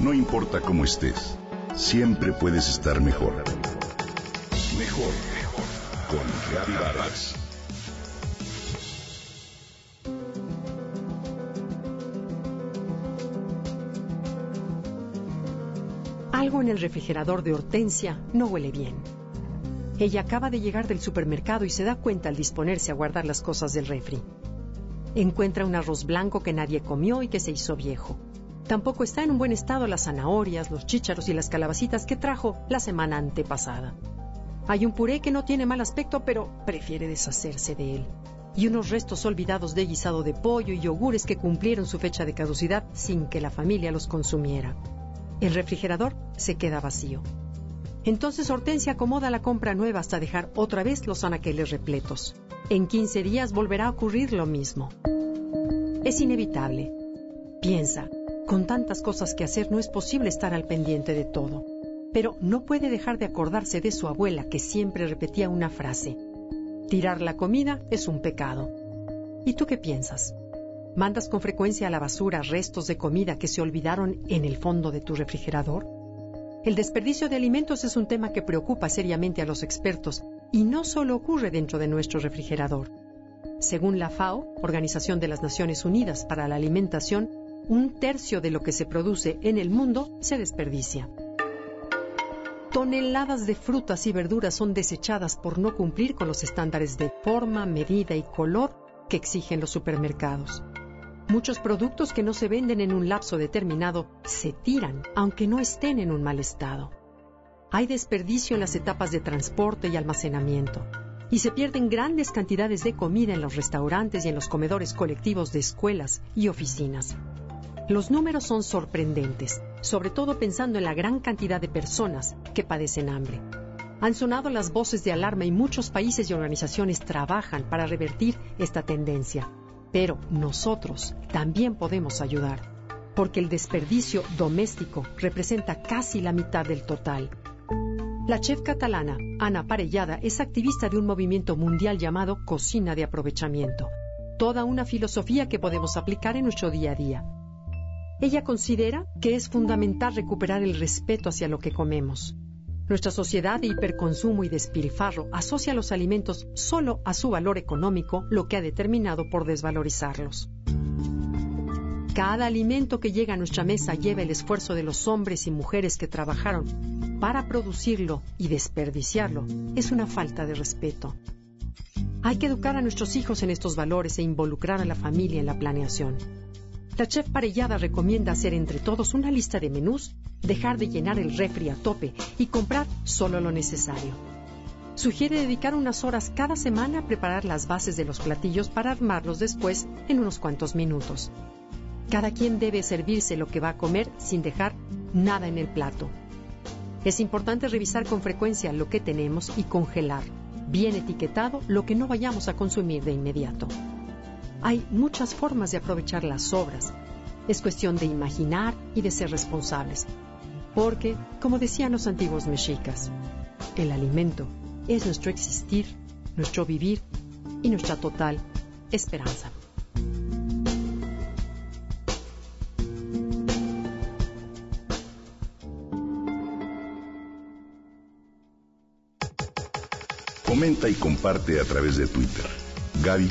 No importa cómo estés, siempre puedes estar mejor. Mejor, mejor. Con Vargas. Algo en el refrigerador de Hortensia no huele bien. Ella acaba de llegar del supermercado y se da cuenta al disponerse a guardar las cosas del refri. Encuentra un arroz blanco que nadie comió y que se hizo viejo. Tampoco está en un buen estado las zanahorias, los chícharos y las calabacitas que trajo la semana antepasada. Hay un puré que no tiene mal aspecto, pero prefiere deshacerse de él. Y unos restos olvidados de guisado de pollo y yogures que cumplieron su fecha de caducidad sin que la familia los consumiera. El refrigerador se queda vacío. Entonces Hortensia acomoda la compra nueva hasta dejar otra vez los anaqueles repletos. En 15 días volverá a ocurrir lo mismo. Es inevitable. Piensa, con tantas cosas que hacer no es posible estar al pendiente de todo. Pero no puede dejar de acordarse de su abuela que siempre repetía una frase. Tirar la comida es un pecado. ¿Y tú qué piensas? ¿Mandas con frecuencia a la basura restos de comida que se olvidaron en el fondo de tu refrigerador? El desperdicio de alimentos es un tema que preocupa seriamente a los expertos y no solo ocurre dentro de nuestro refrigerador. Según la FAO, Organización de las Naciones Unidas para la Alimentación, un tercio de lo que se produce en el mundo se desperdicia. Toneladas de frutas y verduras son desechadas por no cumplir con los estándares de forma, medida y color que exigen los supermercados. Muchos productos que no se venden en un lapso determinado se tiran, aunque no estén en un mal estado. Hay desperdicio en las etapas de transporte y almacenamiento, y se pierden grandes cantidades de comida en los restaurantes y en los comedores colectivos de escuelas y oficinas. Los números son sorprendentes, sobre todo pensando en la gran cantidad de personas que padecen hambre. Han sonado las voces de alarma y muchos países y organizaciones trabajan para revertir esta tendencia. Pero nosotros también podemos ayudar, porque el desperdicio doméstico representa casi la mitad del total. La chef catalana, Ana Parellada, es activista de un movimiento mundial llamado Cocina de Aprovechamiento, toda una filosofía que podemos aplicar en nuestro día a día. Ella considera que es fundamental recuperar el respeto hacia lo que comemos, nuestra sociedad de hiperconsumo y despilfarro asocia los alimentos solo a su valor económico, lo que ha determinado por desvalorizarlos. Cada alimento que llega a nuestra mesa lleva el esfuerzo de los hombres y mujeres que trabajaron para producirlo y desperdiciarlo. Es una falta de respeto. Hay que educar a nuestros hijos en estos valores e involucrar a la familia en la planeación. La chef Parellada recomienda hacer entre todos una lista de menús, dejar de llenar el refri a tope y comprar solo lo necesario. Sugiere dedicar unas horas cada semana a preparar las bases de los platillos para armarlos después en unos cuantos minutos. Cada quien debe servirse lo que va a comer sin dejar nada en el plato. Es importante revisar con frecuencia lo que tenemos y congelar, bien etiquetado, lo que no vayamos a consumir de inmediato. Hay muchas formas de aprovechar las obras. Es cuestión de imaginar y de ser responsables. Porque, como decían los antiguos mexicas, el alimento es nuestro existir, nuestro vivir y nuestra total esperanza. Comenta y comparte a través de Twitter. Gaby